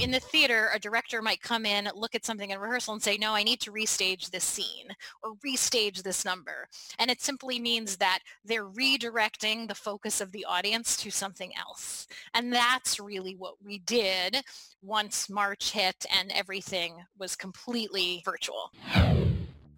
in the theater, a director might come in, look at something in rehearsal and say, no, I need to restage this scene or restage this number. And it simply means that they're redirecting the focus of the audience to something else. And that's really what we did once March hit and everything was completely virtual.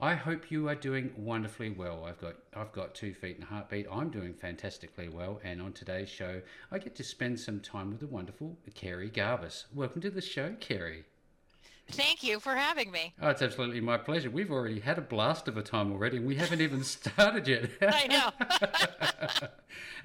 I hope you are doing wonderfully well. I've got I've got two feet and a heartbeat. I'm doing fantastically well, and on today's show, I get to spend some time with the wonderful Kerri Garbis. Welcome to the show, Kerri. Thank you for having me. Oh, it's absolutely my pleasure. We've already had a blast of a time already, and we haven't even started yet. I know.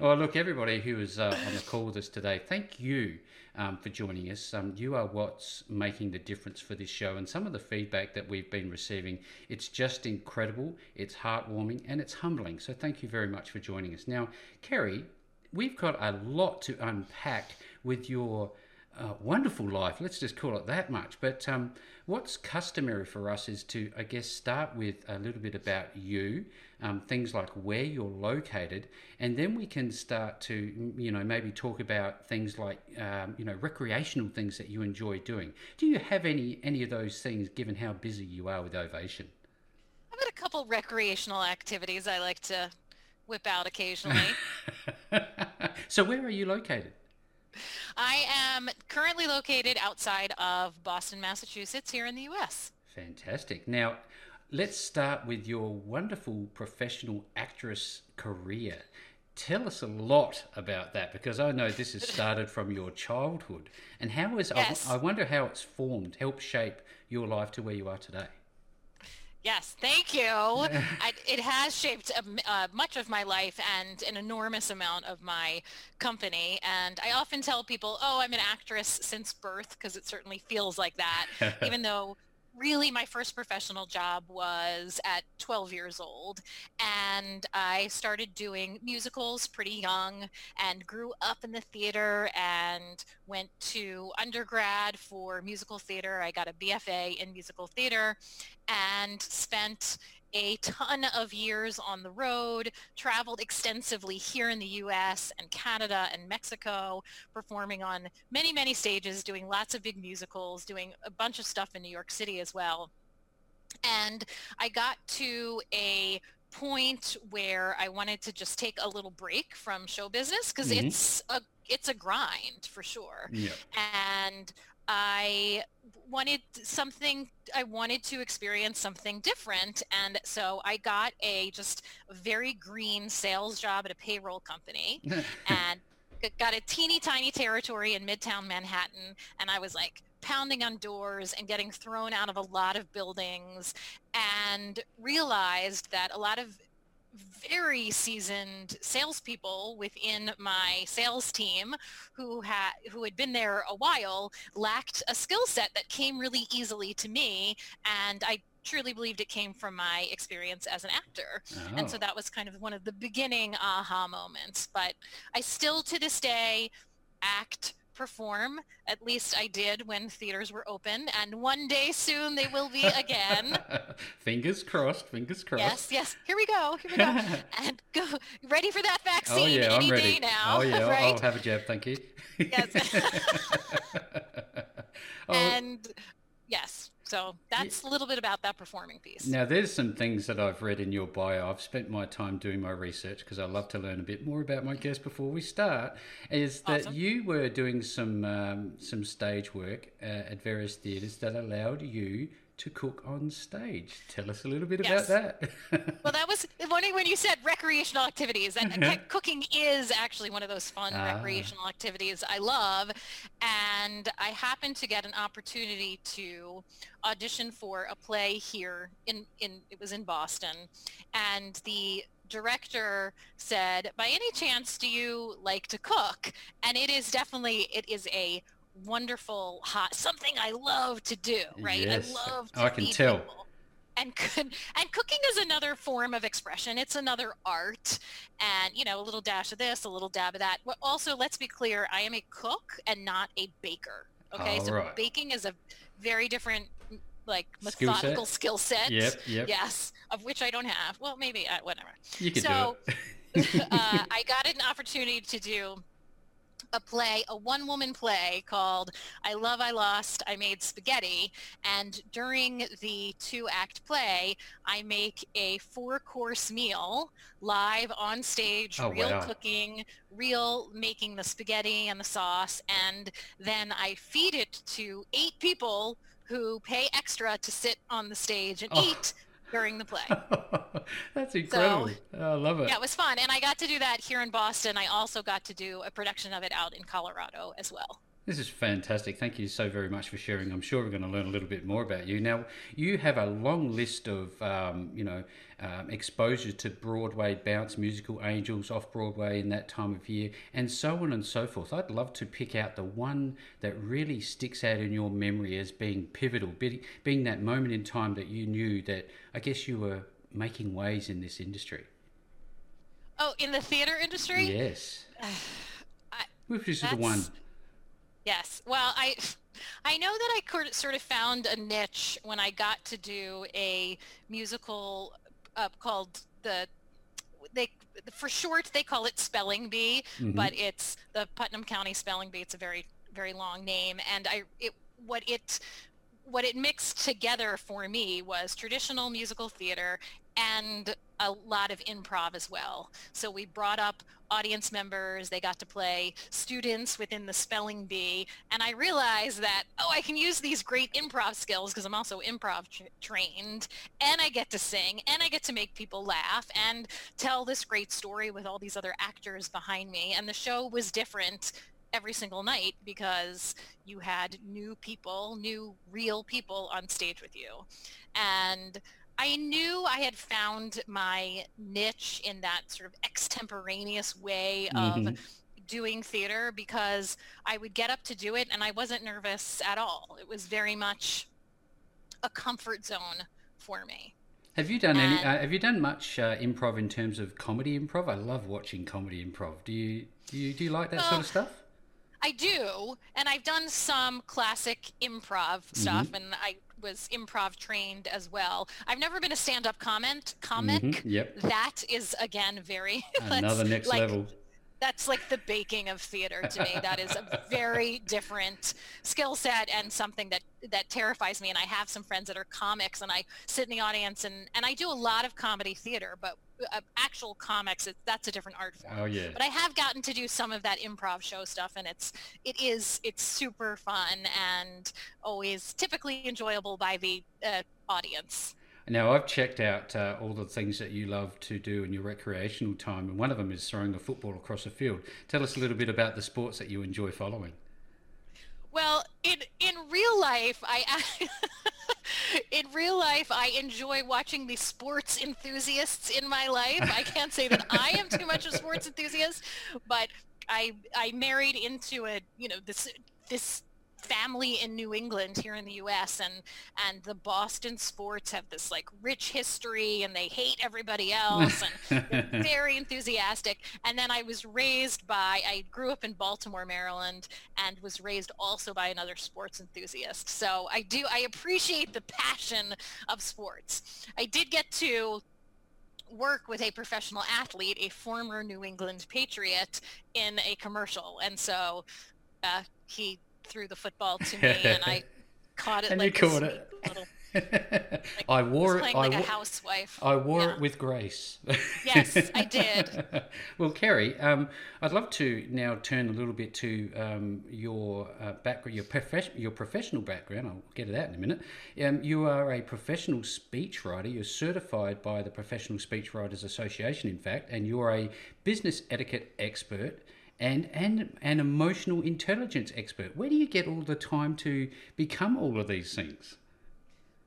well, look, everybody who is uh, on the call with us today, thank you um, for joining us. Um, you are what's making the difference for this show, and some of the feedback that we've been receiving, it's just incredible, it's heartwarming, and it's humbling. So thank you very much for joining us. Now, Kerri, we've got a lot to unpack with your uh, wonderful life. Let's just call it that much. But um, what's customary for us is to, I guess, start with a little bit about you, um, things like where you're located, and then we can start to, you know, maybe talk about things like, um, you know, recreational things that you enjoy doing. Do you have any any of those things, given how busy you are with Ovation? I've got a couple recreational activities I like to whip out occasionally. so, where are you located? I am currently located outside of Boston, Massachusetts, here in the U.S. Fantastic. Now, let's start with your wonderful professional actress career. Tell us a lot about that because I know this has started from your childhood. And how is, yes. I, I wonder how it's formed, helped shape your life to where you are today. Yes, thank you. I, it has shaped uh, much of my life and an enormous amount of my company. And I often tell people, oh, I'm an actress since birth, because it certainly feels like that, even though really my first professional job was at 12 years old and i started doing musicals pretty young and grew up in the theater and went to undergrad for musical theater i got a bfa in musical theater and spent a ton of years on the road, traveled extensively here in the US and Canada and Mexico, performing on many, many stages, doing lots of big musicals, doing a bunch of stuff in New York City as well. And I got to a point where I wanted to just take a little break from show business because mm-hmm. it's a it's a grind for sure. Yeah. And I wanted something i wanted to experience something different and so i got a just very green sales job at a payroll company and got a teeny tiny territory in midtown manhattan and i was like pounding on doors and getting thrown out of a lot of buildings and realized that a lot of very seasoned salespeople within my sales team who had who had been there a while lacked a skill set that came really easily to me and I truly believed it came from my experience as an actor. Oh. And so oh. that was kind of one of the beginning aha moments. But I still to this day act perform. At least I did when theaters were open, and one day soon they will be again. fingers crossed. Fingers crossed. Yes, yes. Here we go. Here we go. and go. Ready for that vaccine? Oh yeah, I'm ready. Oh, now. Oh yeah, right? I'll have a jab. Thank you. yes. oh. And yes, so that's a little bit about that performing piece. Now, there's some things that I've read in your bio. I've spent my time doing my research because I love to learn a bit more about my guest before we start. Is that awesome. you were doing some um, some stage work uh, at various theatres that allowed you to cook on stage. Tell us a little bit yes. about that. well, that was funny when you said recreational activities, and cooking is actually one of those fun ah. recreational activities I love. And I happened to get an opportunity to audition for a play here in, in it was in Boston, and the director said, "By any chance, do you like to cook?" And it is definitely it is a wonderful hot something I love to do, right? Yes. I love to oh, I can tell. People. and and cooking is another form of expression. It's another art, and you know, a little dash of this, a little dab of that. But also, let's be clear: I am a cook and not a baker. Okay, All so right. baking is a very different like methodical skill set. Yep, yep. Yes, of which I don't have. Well, maybe uh, whatever. You can So, do it. uh, I got an opportunity to do a play, a one-woman play called "I Love, I Lost, I Made Spaghetti," and during the two-act play, I make a four-course meal live on stage, Oh, real wow. cooking, real making the spaghetti and the sauce, and then I feed it to eight people who pay extra to sit on the stage and Oh. eat during the play. That's incredible. I love it. Yeah, it was fun. And I got to do that here in Boston. I also got to do a production of it out in Colorado as well. This is fantastic. Thank you so very much for sharing. I'm sure we're going to learn a little bit more about you. Now, you have a long list of, um, you know, um, exposure to Broadway, bounce, musical angels, off Broadway in that time of year, and so on and so forth. I'd love to pick out the one that really sticks out in your memory as being pivotal, being that moment in time that you knew that I guess you were making waves in this industry. Oh, in the theater industry? Yes. I- Which is the one. Yes. Well, I I know that I sort of found a niche when I got to do a musical uh, called the they for short they call it Spelling Bee, Mhm. but it's the Putnam County Spelling Bee. It's a very very long name, and I it what it what it mixed together for me was traditional musical theater and a lot of improv as well. So we brought up audience members, they got to play students within the spelling bee, and I realized that, oh, I can use these great improv skills because I'm also improv tra- trained, and I get to sing, and I get to make people laugh, and tell this great story with all these other actors behind me. And the show was different every single night because you had new people, new real people on stage with you. And I knew I had found my niche in that sort of extemporaneous way of Mhm. doing theater because I would get up to do it and I wasn't nervous at all. It was very much a comfort zone for me. Have you done any? Uh, have you done much uh, improv in terms of comedy improv? I love watching comedy improv. Do you do you, do you like that sort of stuff? I do, and I've done some classic improv stuff, Mm-hmm. and I was improv trained as well. I've never been a stand-up comment comic. Mhm, Yep. That is again very Another next like, level. That's like the baking of theater to me. That is a very different skill set and something that that terrifies me. And I have some friends that are comics, and I sit in the audience and and I do a lot of comedy theater, but uh, actual comics it, that's a different art form. Oh yeah. But I have gotten to do some of that improv show stuff, and it's it is it's super fun and always typically enjoyable by the uh, audience. Now I've checked out uh, all the things that you love to do in your recreational time, and one of them is throwing a football across a field. Tell us a little bit about the sports that you enjoy following. Well, in in real life, I in real life I enjoy watching the sports enthusiasts in my life. I can't say that I am too much of a sports enthusiast, but I I married into a you know this this family in New England here in the US and and the Boston sports have this like rich history and they hate everybody else and they're very enthusiastic. And then I was raised by, I grew up in Baltimore, Maryland, and was raised also by another sports enthusiast. So I do, I appreciate the passion of sports. I did get to work with a professional athlete, a former New England Patriot, in a commercial. And so uh, he threw the football to me and I caught it And like you caught it. little I wore it. playing I like a housewife. I wore Yeah. it with grace. Yes, I did. well, Kerri, um, I'd love to now turn a little bit to um, your uh, background, your, your professional background. I'll get to that in a minute. Um, you are a professional speechwriter. You're certified by the Professional Speechwriters Association, in fact, and you're a business etiquette expert. And, and an emotional intelligence expert. Where do you get all the time to become all of these things?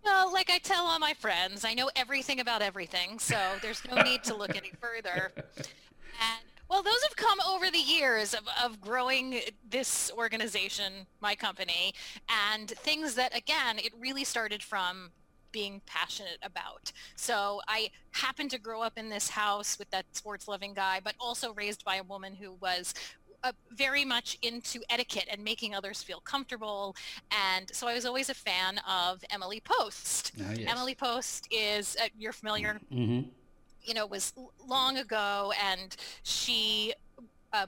Well, like I tell all my friends, I know everything about everything, so there's no need to look any further. And well, those have come over the years of, of growing this organization, my company, and things that, again, it really started from being passionate about. So I happened to grow up in this house with that sports loving guy, but also raised by a woman who was uh, very much into etiquette and making others feel comfortable. And so I was always a fan of Emily Post. Oh, yes. Emily Post is, uh, you're familiar, Mm-hmm. you know, was long ago and she uh,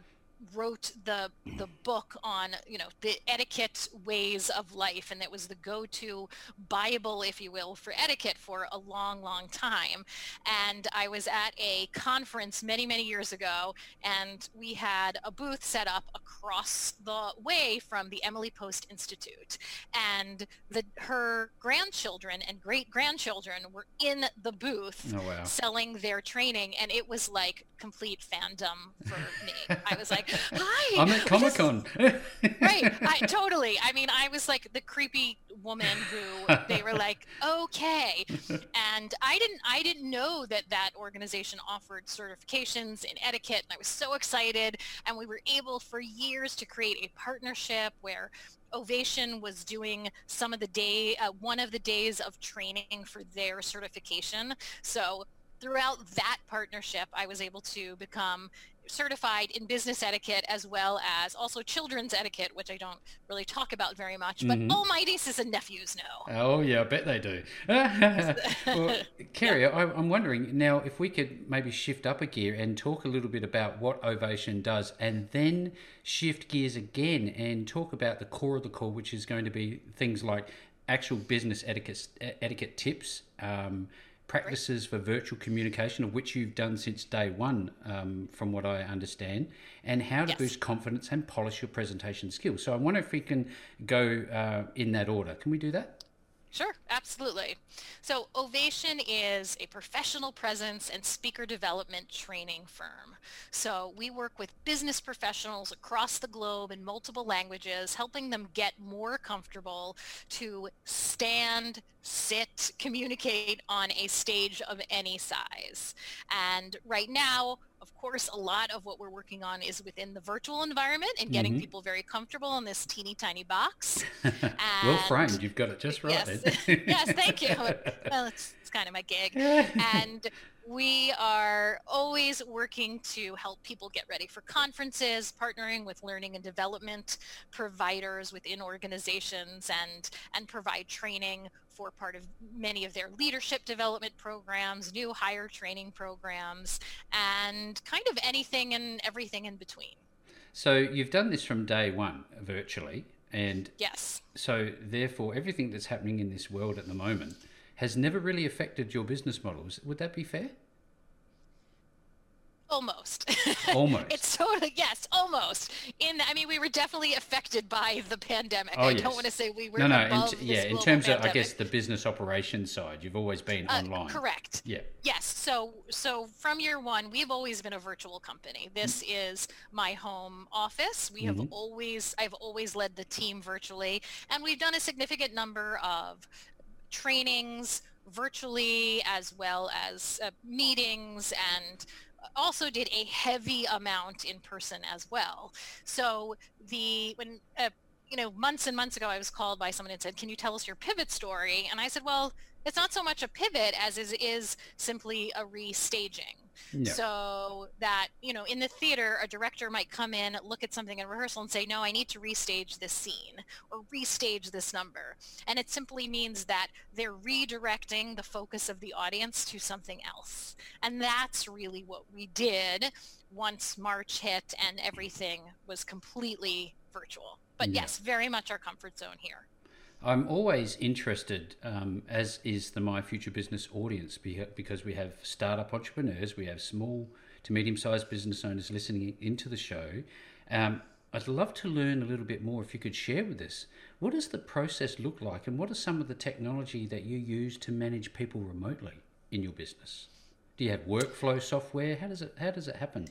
wrote the the book on you know the etiquette ways of life and it was the go-to bible if you will for etiquette for a long long time. And i was at a conference many many years ago and we had a booth set up across the way from the emily post institute. And the her grandchildren and great grandchildren were in the booth Oh wow. selling their training and it was like complete fandom for me. I was like hi. I'm at Comic Con. right. I totally. I mean i was like the creepy woman who they were like okay. And i didn't i didn't know that that organization offered certifications in etiquette and i was so excited. And we were able for years to create a partnership where ovation was doing some of the day uh, one of the days of training for their certification. So throughout that partnership i was able to become certified in business etiquette as well as also children's etiquette, which I don't really talk about very much, but Mhm. all my nieces and nephews know. Oh yeah, I bet they do. well, Kerri, I, I'm wondering now if we could maybe shift up a gear and talk a little bit about what Ovation does, and then shift gears again and talk about the core of the core, which is going to be things like actual business etiquette etiquette tips. Um, practices for virtual communication, of which you've done since day one, um, from what I understand, and how to Yes. boost confidence and polish your presentation skills. So I wonder if we can go uh, in that order. Can we do that? Sure, absolutely. So Ovation is a professional presence and speaker development training firm. So we work with business professionals across the globe in multiple languages, helping them get more comfortable to stand, sit, communicate on a stage of any size. And right now, of course, a lot of what we're working on is within the virtual environment and getting Mhm. people very comfortable in this teeny tiny box. well framed. You've got it just right. Yes. yes, thank you. Well, it's, it's kind of my gig. And we are always working to help people get ready for conferences, partnering with learning and development providers within organizations and, and provide training for part of many of their leadership development programs, new hire training programs, and kind of anything and everything in between. so you've done this from day one, virtually, and Yes. so therefore everything that's happening in this world at the moment has never really affected your business models. Would that be fair? Almost. Almost. it's totally yes, almost. In I mean, we were definitely affected by the pandemic. Oh, I yes. don't want to say we were no, no. In, yeah, in terms of, I guess, the business operations side, you've always been Uh, online. correct. Yeah. Yes. So so from year one, we've always been a virtual company. This is my home office. We have Mhm. always I've always led the team virtually, and we've done a significant number of trainings virtually as well as uh, meetings and also did a heavy amount in person as well. So the when uh, you know months and months ago I was called by someone and said, "Can you tell us your pivot story?" And I said, "Well, it's not so much a pivot as it is simply a restaging." Yeah. So that, you know, in the theater, a director might come in, look at something in rehearsal and say, no, I need to restage this scene or restage this number. And it simply means that they're redirecting the focus of the audience to something else. And that's really what we did once March hit and everything was completely virtual. But Yeah. yes, very much our comfort zone here. I'm always interested, um, as is the My Future Business audience, because we have startup entrepreneurs, we have small to medium sized business owners listening into the show. Um, I'd love to learn a little bit more if you could share with us. What does the process look like, and what are some of the technology that you use to manage people remotely in your business? Do you have workflow software? How does it How does it happen?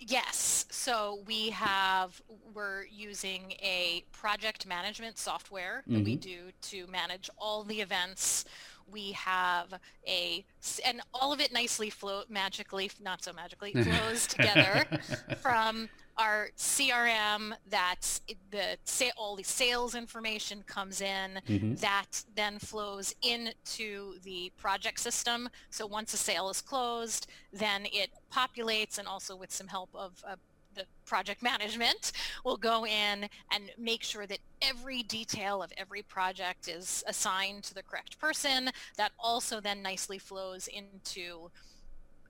Yes. So we have, we're using a project management software that we mm-hmm. do to manage all the events. We have a and all of it nicely flow, magically, not so magically, flows together from our CRM that's the all the sales information comes in mm-hmm. that then flows into the project system. So once a sale is closed, then it populates and also with some help of uh, the project management will go in and make sure that every detail of every project is assigned to the correct person. That also then nicely flows into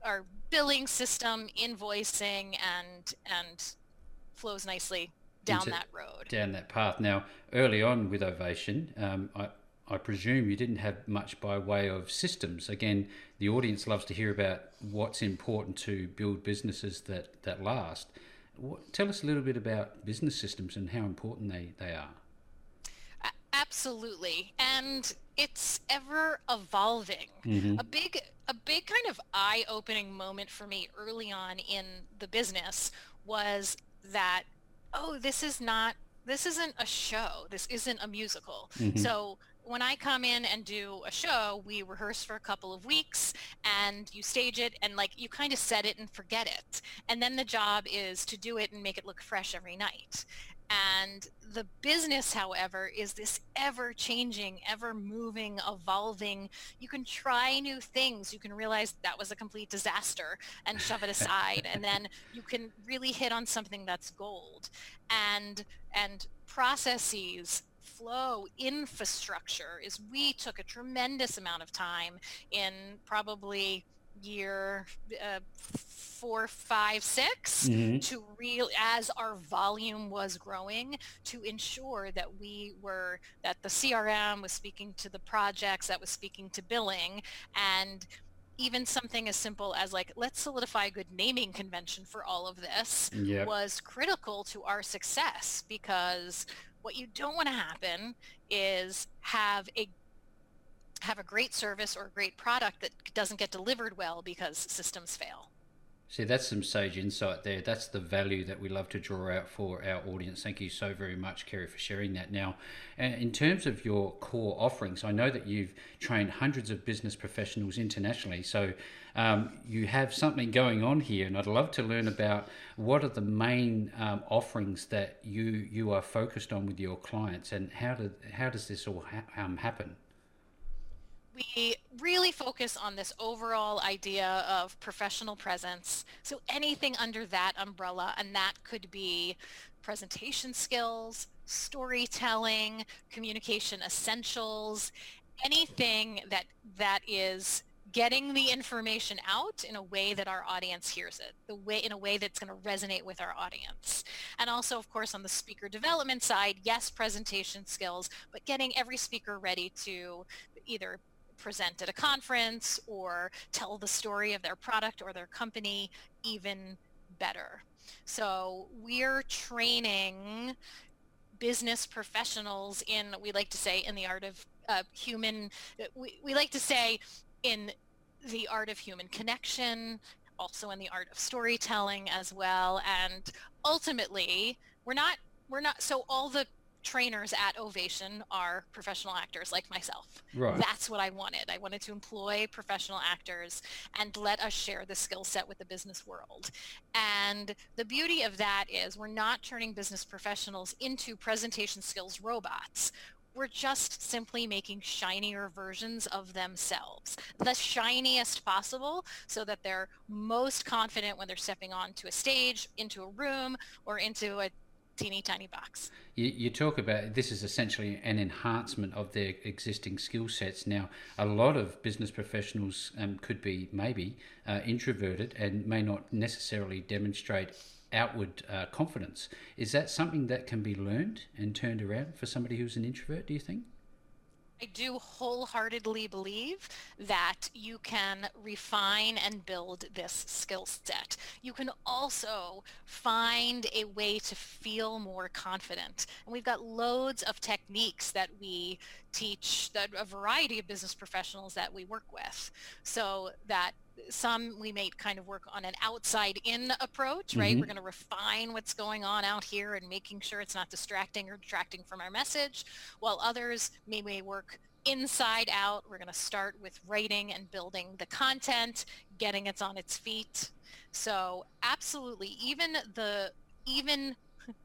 our billing system, invoicing, and and flows nicely down that road. Down that path. Now, early on with Ovation, um, I, I presume you didn't have much by way of systems. Again, the audience loves to hear about what's important to build businesses that, that last. What, tell us a little bit about business systems and how important they, they are. Absolutely. And it's ever evolving. Mm-hmm. A big a big kind of eye-opening moment for me early on in the business was that oh this is not this isn't a show this isn't a musical mm-hmm. so when I come in and do a show, we rehearse for a couple of weeks and you stage it and like you kind of set it and forget it. And then the job is to do it and make it look fresh every night. And the business, however, is this ever changing, ever moving, evolving. You can try new things. You can realize that was a complete disaster and shove it aside. and then you can really hit on something that's gold. And and processes flow infrastructure is we took a tremendous amount of time in probably year uh, four, five, six, mm-hmm. to real as our volume was growing to ensure that we were that the CRM was speaking to the projects, that was speaking to billing, and even something as simple as like let's solidify a good naming convention for all of this yep. was critical to our success because what you don't want to happen is have a have a great service or a great product that doesn't get delivered well because systems fail. See, that's some sage insight there. That's the value that we love to draw out for our audience. Thank you so very much, Kerri, for sharing that. Now, in terms of your core offerings, I know that you've trained hundreds of business professionals internationally. So um, you have something going on here, and I'd love to learn about what are the main um, offerings that you you are focused on with your clients, and how do how does this all ha- um, happen? We really focus on this overall idea of professional presence. So anything under that umbrella, and that could be presentation skills, storytelling, communication essentials, anything that that is getting the information out in a way that our audience hears it, the way in a way that's going to resonate with our audience. And also, of course, on the speaker development side, yes, presentation skills, but getting every speaker ready to either present at a conference or tell the story of their product or their company even better. So we're training business professionals in, we like to say, in the art of uh, human, we, we like to say in the art of human connection, also in the art of storytelling as well. And ultimately, we're not, we're not, so all the trainers at Ovation are professional actors like myself. Right. That's what I wanted. I wanted to employ professional actors and let us share the skill set with the business world. And the beauty of that is we're not turning business professionals into presentation skills robots we're just simply making shinier versions of themselves, the shiniest possible, so that they're most confident when they're stepping onto a stage, into a room, or into a teeny tiny box. You, you, talk about this is essentially an enhancement of their existing skill sets. Now, a lot of business professionals um, could be maybe uh, introverted and may not necessarily demonstrate outward uh, confidence. Is that something that can be learned and turned around for somebody who's an introvert, do you think? I do wholeheartedly believe that you can refine and build this skill set. You can also find a way to feel more confident. And we've got loads of techniques that we teach that a variety of business professionals that we work with. So that some we may kind of work on an outside in approach, right? Mm-hmm. We're going to refine what's going on out here and making sure it's not distracting or detracting from our message, while others may, may work inside out. We're going to start with writing and building the content, getting it on its feet. So absolutely, even the even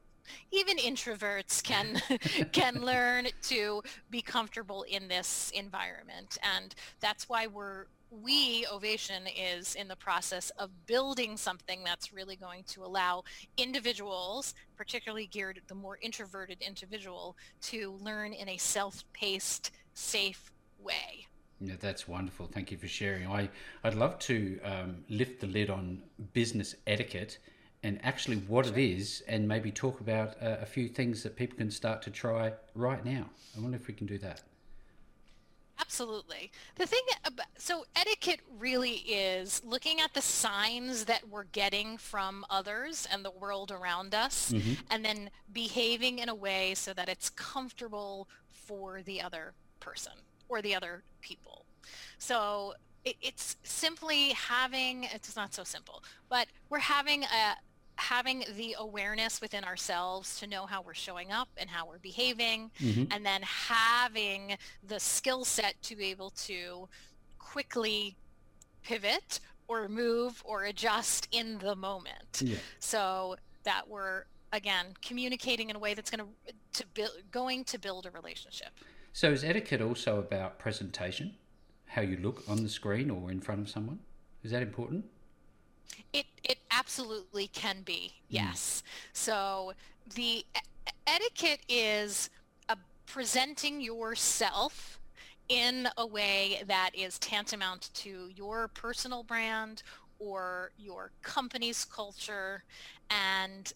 even introverts can can learn to be comfortable in this environment and that's why we're we ovation is in the process of building something that's really going to allow individuals particularly geared the more introverted individual to learn in a self-paced safe way yeah, that's wonderful. Thank you for sharing. I, I'd love to um, lift the lid on business etiquette and actually what it is, and maybe talk about uh, a few things that people can start to try right now. I wonder if we can do that. Absolutely. The thing about, so etiquette really is looking at the signs that we're getting from others and the world around us mm-hmm. and then behaving in a way so that it's comfortable for the other person or the other people. So it, it's simply having it's not so simple, but we're having a having the awareness within ourselves to know how we're showing up and how we're behaving mm-hmm. and then having the skill set to be able to quickly pivot or move or adjust in the moment. Yeah. so that we're again communicating in a way that's going to to build going to build a relationship. So is etiquette also about presentation? How you look on the screen or in front of someone? Is that important it it absolutely can be. Mm. Yes. Mm. So the e- etiquette is presenting yourself in a way that is tantamount to your personal brand or your company's culture and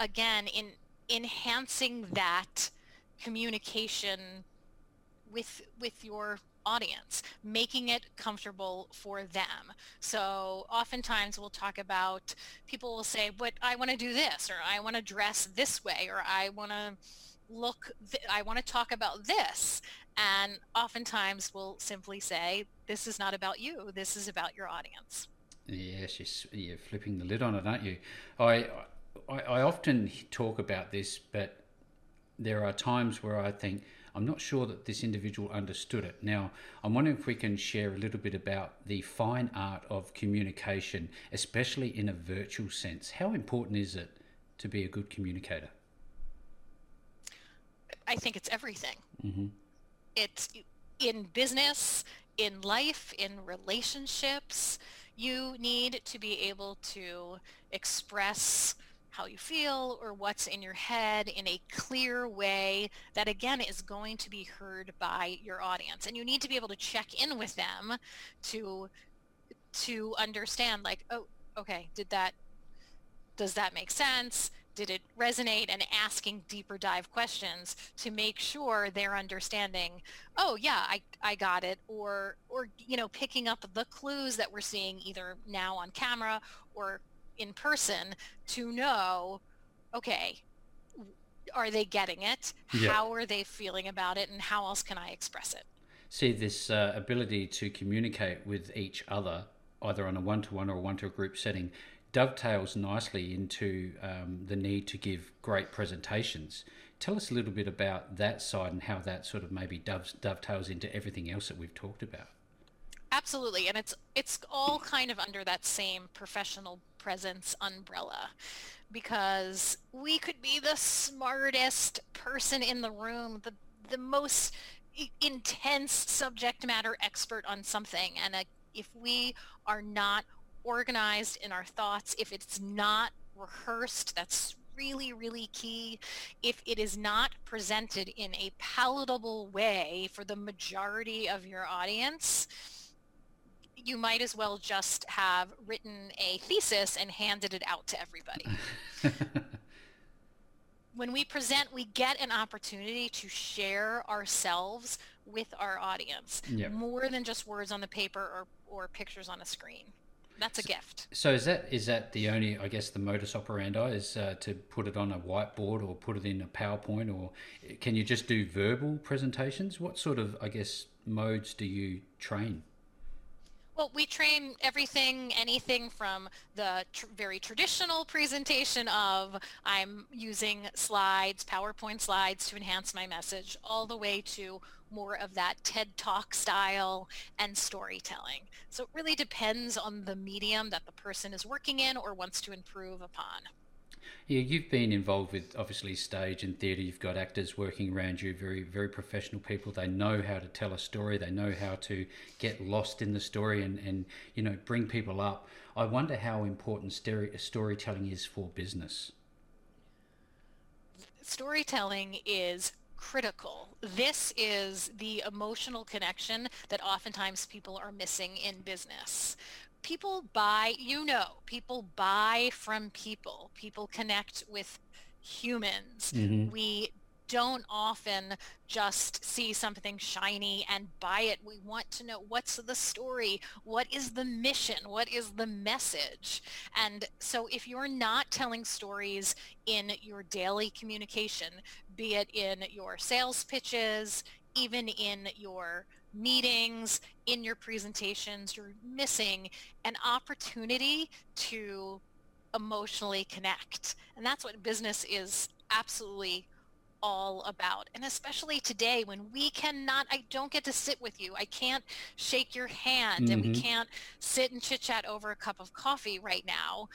again in enhancing that communication with with your audience, making it comfortable for them. So oftentimes we'll talk about people will say, but I want to do this, or I want to dress this way, or I want to look, th- I want to talk about this. And oftentimes we'll simply say, this is not about you. This is about your audience. Yes, you're, you're flipping the lid on it, aren't you? I, I, I often talk about this, but there are times where I think, I'm not sure that this individual understood it. Now, I'm wondering if we can share a little bit about the fine art of communication, especially in a virtual sense. How important is it to be a good communicator? I think it's everything. Mm-hmm. It's in business, in life, in relationships. You need to be able to express how you feel or what's in your head in a clear way that again is going to be heard by your audience. And you need to be able to check in with them to to understand like oh okay did that does that make sense? Did it resonate? And asking deeper dive questions to make sure they're understanding oh yeah i, I got it or or you know picking up the clues that we're seeing either now on camera or in person to know, okay, are they getting it? Yeah. How are they feeling about it? And how else can I express it? See, this uh, ability to communicate with each other, either on a one to one or one to group setting, dovetails nicely into um, the need to give great presentations. Tell us a little bit about that side and how that sort of maybe dovetails into everything else that we've talked about. Absolutely, and it's it's all kind of under that same professional presence umbrella because we could be the smartest person in the room, the the most intense subject matter expert on something and uh, if we are not organized in our thoughts, if it's not rehearsed, that's really, really key. If it is not presented in a palatable way for the majority of your audience, you might as well just have written a thesis and handed it out to everybody. when we present, we get an opportunity to share ourselves with our audience yep. more than just words on the paper or, or pictures on a screen. That's a so, gift. So is that is that the only I guess the modus operandi is uh, to put it on a whiteboard or put it in a PowerPoint or can you just do verbal presentations? What sort of I guess modes do you train? Well, we train everything, anything from the tr- very traditional presentation of I'm using slides, PowerPoint slides to enhance my message, all the way to more of that TED Talk style and storytelling. So it really depends on the medium that the person is working in or wants to improve upon. Yeah, you've been involved with obviously stage and theatre. You've got actors working around you, very, very professional people. They know how to tell a story. They know how to get lost in the story and, and you know bring people up. I wonder how important story, storytelling is for business. Storytelling is critical. This is the emotional connection that oftentimes people are missing in business people buy, you know, people buy from people. People connect with humans. Mm-hmm. We don't often just see something shiny and buy it. We want to know what's the story, what is the mission, what is the message. And so if you're not telling stories in your daily communication, be it in your sales pitches, even in your meetings, in your presentations, you're missing an opportunity to emotionally connect. And that's what business is absolutely all about. And especially today when we cannot, I don't get to sit with you. I can't shake your hand mm-hmm. and we mm-hmm. can't sit and chit chat over a cup of coffee right now.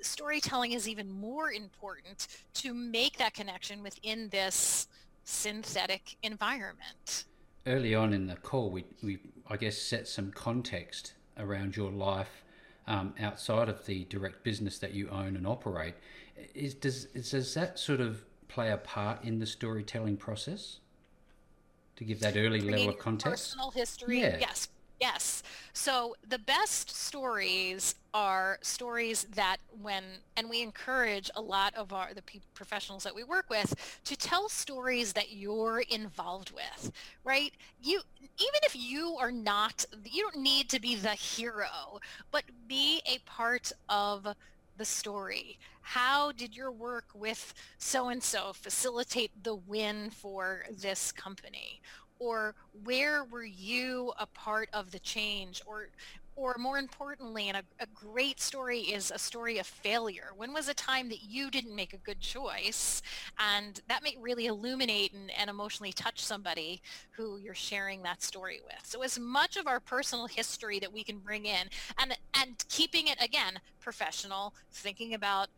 Storytelling is even more important to make that connection within this synthetic environment early on in the call, we, we I guess set some context around your life um, outside of the direct business that you own and operate. Is does does that sort of play a part in the storytelling process? To give that early level of context. Personal history, yeah. yes, Yes. So the best stories are stories that when, and we encourage a lot of our, the professionals that we work with to tell stories that you're involved with, right? You, even if you are not, you don't need to be the hero, but be a part of the story. How did your work with so-and-so facilitate the win for this company? Or where were you a part of the change? Or or more importantly and a, a, great story is a story of failure. When was a time that you didn't make a good choice and that may really illuminate and, and emotionally touch somebody who you're sharing that story with? So as much of our personal history that we can bring in and and keeping it again professional thinking about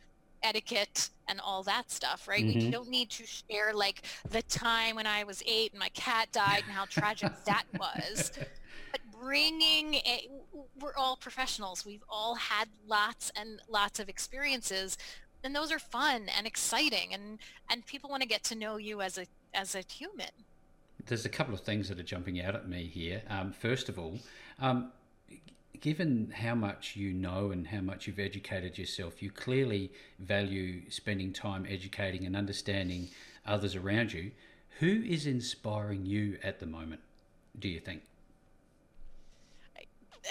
etiquette and all that stuff, right? Mm-hmm. We don't need to share like the time when I was eight and my cat died and how tragic that was. But bringing a, we're all professionals. We've all had lots and lots of experiences, and those are fun and exciting, and and people want to get to know you as a as a human. There's a couple of things that are jumping out at me here. Um, first of all, um, given how much you know and how much you've educated yourself, you clearly value spending time educating and understanding others around you. Who is inspiring you at the moment, do you think?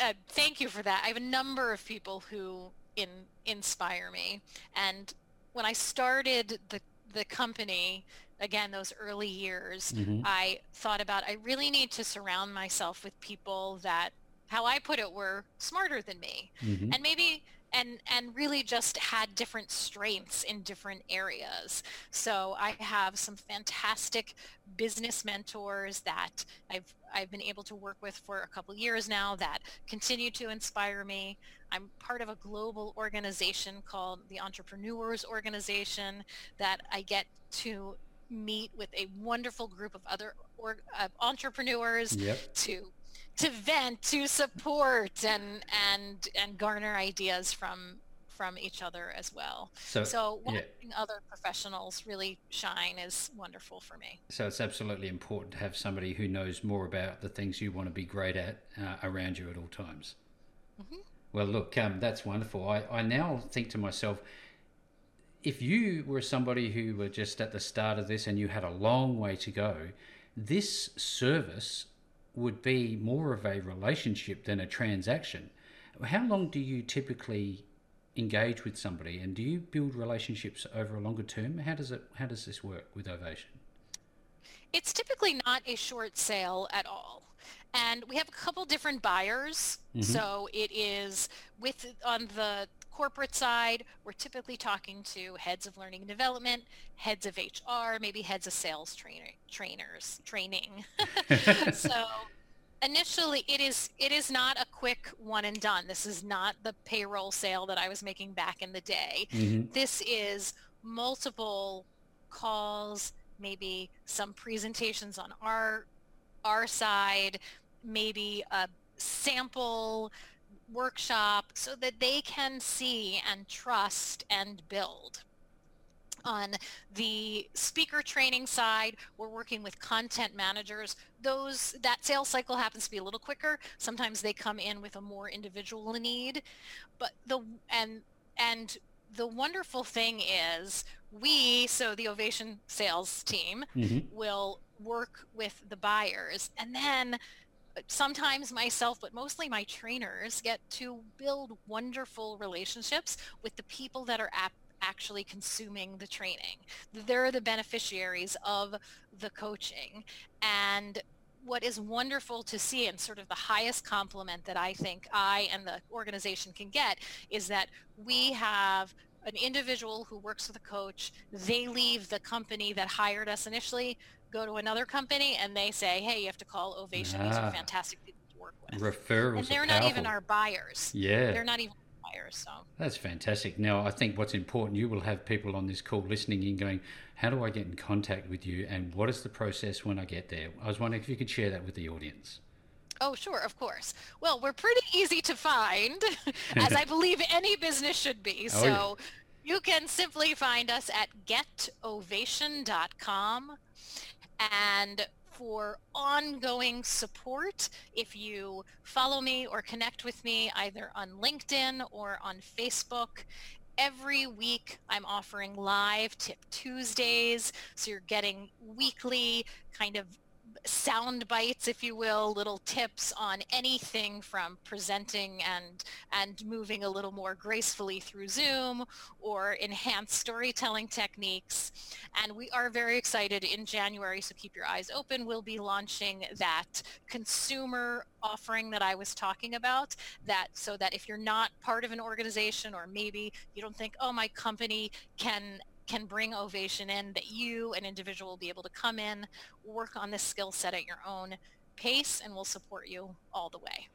Uh, thank you for that. I have a number of people who in, inspire me. And when I started the, the company, again, those early years, mm-hmm. I thought about I really need to surround myself with people that how I put it, were smarter than me, mm-hmm. and maybe and and really just had different strengths in different areas. So I have some fantastic business mentors that I've I've been able to work with for a couple years now that continue to inspire me. I'm part of a global organization called the Entrepreneurs Organization that I get to meet with a wonderful group of other or, uh, entrepreneurs yep. to to vent, to support, and and and garner ideas from from each other as well. So, so watching yeah. other professionals really shine is wonderful for me. So it's absolutely important to have somebody who knows more about the things you want to be great at uh, around you at all times. Mm-hmm. Well, look, um, that's wonderful. I, I now think to myself, if you were somebody who were just at the start of this and you had a long way to go, this service would be more of a relationship than a transaction. How long do you typically engage with somebody, and do you build relationships over a longer term? How does it? How does this work with Ovation? It's typically not a short sale at all. And we have a couple different buyers. Mm-hmm. So it is with on the corporate side, we're typically talking to heads of learning and development, heads of HR, maybe heads of sales trainer, trainers, training. so initially it is it is not a quick one and done this is not the payroll sale that i was making back in the day mm-hmm. this is multiple calls maybe some presentations on our our side maybe a sample workshop so that they can see and trust and build on the speaker training side, we're working with content managers. Those that sales cycle happens to be a little quicker. Sometimes they come in with a more individual need, but the and and the wonderful thing is we so the ovation sales team mm-hmm. will work with the buyers and then sometimes myself, but mostly my trainers get to build wonderful relationships with the people that are actually consuming the training. They're the beneficiaries of the coaching. And what is wonderful to see and sort of the highest compliment that I think I and the organization can get is that we have an individual who works with a coach, they leave the company that hired us initially, go to another company, and they say, hey, you have to call Ovation. These are ah. fantastic people to work with. Referrals. And they're not even our buyers. Yeah. They're not even our buyers. So that's fantastic. Now, I think what's important, you will have people on this call listening in going, how do I get in contact with you, and what is the process when I get there? I was wondering if you could share that with the audience. Oh, sure, of course. Well, we're pretty easy to find, as I believe any business should be. Oh, so yeah. you can simply find us at getovation.com. And for ongoing support. If you follow me or connect with me either on LinkedIn or on Facebook, every week I'm offering live Tip Tuesdays. So you're getting weekly kind of sound bites, if you will, little tips on anything from presenting and and moving a little more gracefully through Zoom or enhanced storytelling techniques. And we are very excited in January, so keep your eyes open. We'll be launching that consumer offering that I was talking about that so that if you're not part of an organization or maybe you don't think, oh, my company can can bring ovation in that you an individual will be able to come in work on this skill set at your own pace and we'll support you all the way.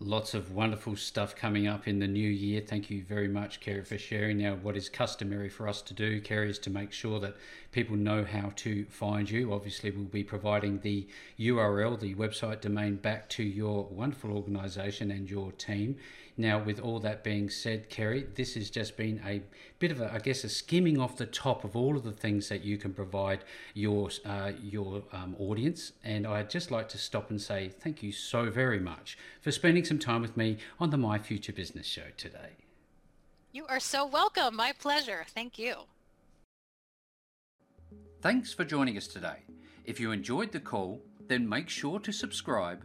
Lots of wonderful stuff coming up in the new year. Thank you very much Kerri for sharing. Now what is customary for us to do Kerri is to make sure that people know how to find you. Obviously we'll be providing the url the website domain back to your wonderful organization and your team now, with all that being said, Kerri, this has just been a bit of a, I guess, a skimming off the top of all of the things that you can provide your uh, your um, audience. And I'd just like to stop and say thank you so very much for spending some time with me on the My Future Business Show today. You are so welcome. My pleasure. Thank you. Thanks for joining us today. If you enjoyed the call, then make sure to subscribe,